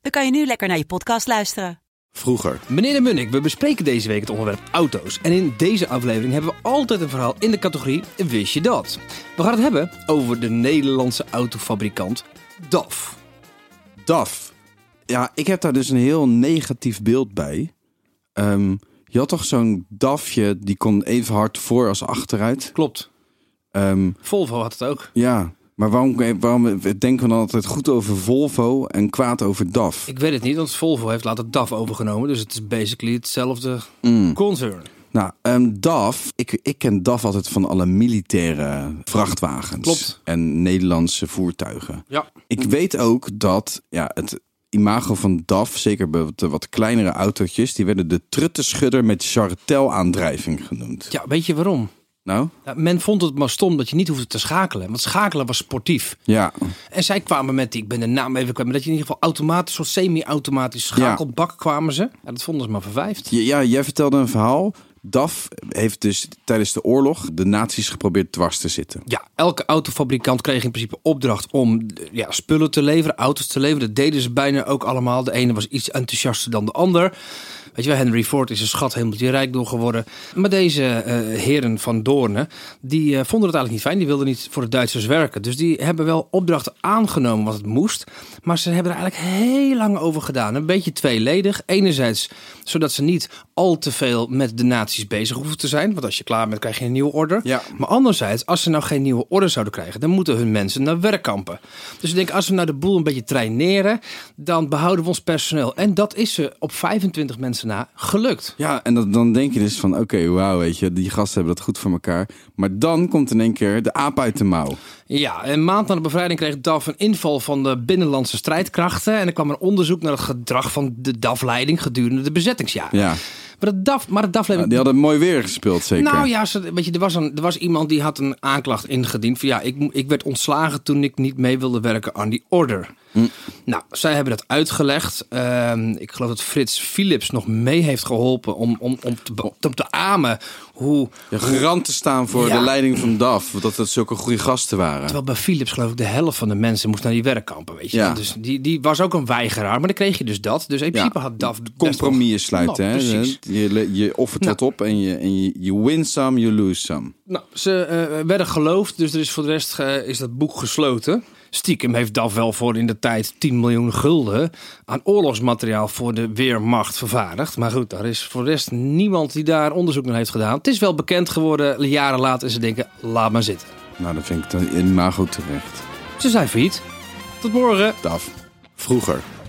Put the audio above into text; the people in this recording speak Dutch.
dan kan je nu lekker naar je podcast luisteren. Vroeger. Meneer de Munnik, we bespreken deze week het onderwerp auto's. En in deze aflevering hebben we altijd een verhaal in de categorie Wist je dat? We gaan het hebben over de Nederlandse autofabrikant DAF. DAF. Ja, ik heb daar dus een heel negatief beeld bij. Ehm, je had toch zo'n DAFje, die kon even hard voor als achteruit. Klopt. Ehm, Volvo had het ook. ja, maar waarom, waarom denken we dan altijd goed over Volvo en kwaad over DAF? Ik weet het niet, want Volvo heeft later DAF overgenomen. Dus het is basically hetzelfde Mm. concern. Nou, ehm, DAF, ik, ik ken DAF altijd van alle militaire vrachtwagens. Klopt. En Nederlandse voertuigen. Ja. Ik weet ook dat ja, het imago van DAF, zeker bij de wat kleinere autootjes, die werden de truttenschudder met charretel-aandrijving genoemd. Ja, weet je waarom? Nou, men vond het maar stom dat je niet hoefde te schakelen. Want schakelen was sportief. ja. En zij kwamen met, die, ik ben de naam even kwijt, maar dat je in ieder geval automatisch, soort semi-automatisch schakelbak kwamen ze. Ja, dat vonden ze maar vervijfd. Ja, ja, jij vertelde een verhaal. DAF heeft dus tijdens de oorlog de nazi's geprobeerd dwars te zitten. Ja, elke autofabrikant kreeg in principe opdracht om ja, spullen te leveren, auto's te leveren. Dat deden ze bijna ook allemaal. De ene was iets enthousiaster dan de ander. Weet je wel, Henry Ford is een schat helemaal die rijkdom geworden. Maar deze eh, heren van Doornen, die eh, vonden het eigenlijk niet fijn. Die wilden niet voor de Duitsers werken. Dus die hebben wel opdrachten aangenomen wat het moest. Maar ze hebben er eigenlijk heel lang over gedaan. Een beetje tweeledig. Enerzijds zodat ze niet al te veel met de bezig hoeven te zijn. Want als je klaar bent, krijg je een nieuwe order. Ja. Maar anderzijds, als ze nou geen nieuwe order zouden krijgen, dan moeten hun mensen naar werkkampen. Dus ik denk, als we nou de boel een beetje traineren, dan behouden we ons personeel. En dat is ze op 25 mensen na gelukt. Ja, en dat, dan denk je dus van, oké, wauw, weet je, die gasten hebben dat goed voor elkaar. Maar dan komt in één keer de aap uit de mouw. Ja, een maand na de bevrijding kreeg DAF een inval van de binnenlandse strijdkrachten. En er kwam een onderzoek naar het gedrag van de DAF-leiding gedurende de bezettingsjaren. Ja, Maar de DAF, maar de DAF-leiding die hadden mooi weer gespeeld, zeker. Nou ja, ze, weet je, er, was een, er was iemand die had een aanklacht ingediend. Van ja, ik, ik werd ontslagen toen ik niet mee wilde werken aan die order. Nou, zij hebben dat uitgelegd. Ehm, ik geloof dat Frits Philips nog mee heeft geholpen om, om, om, te, om te amen hoe... Ja, garant te staan voor Ja. de leiding van DAF, dat het zulke goede gasten waren. Terwijl bij Philips geloof ik de helft van de mensen moest naar die werkkampen, weet je. Ja. Dus die, die was ook een weigeraar, maar dan kreeg je dus dat. Dus in principe had DAF Compromissen sluiten, Nou, hè? Je, je offert wat op en je, en je you win some, you lose some. Nou, ze eh, werden geloofd, dus er is voor de rest eh, is dat boek gesloten. Stiekem heeft DAF wel voor in de tijd 10 miljoen gulden aan oorlogsmateriaal voor de Weermacht vervaardigd. Maar goed, daar is voor de rest niemand die daar onderzoek naar heeft gedaan. Het is wel bekend geworden jaren later en ze denken, laat maar zitten. Nou, dan vind ik het in imago terecht. Ze zijn failliet. Tot morgen. DAF. Vroeger.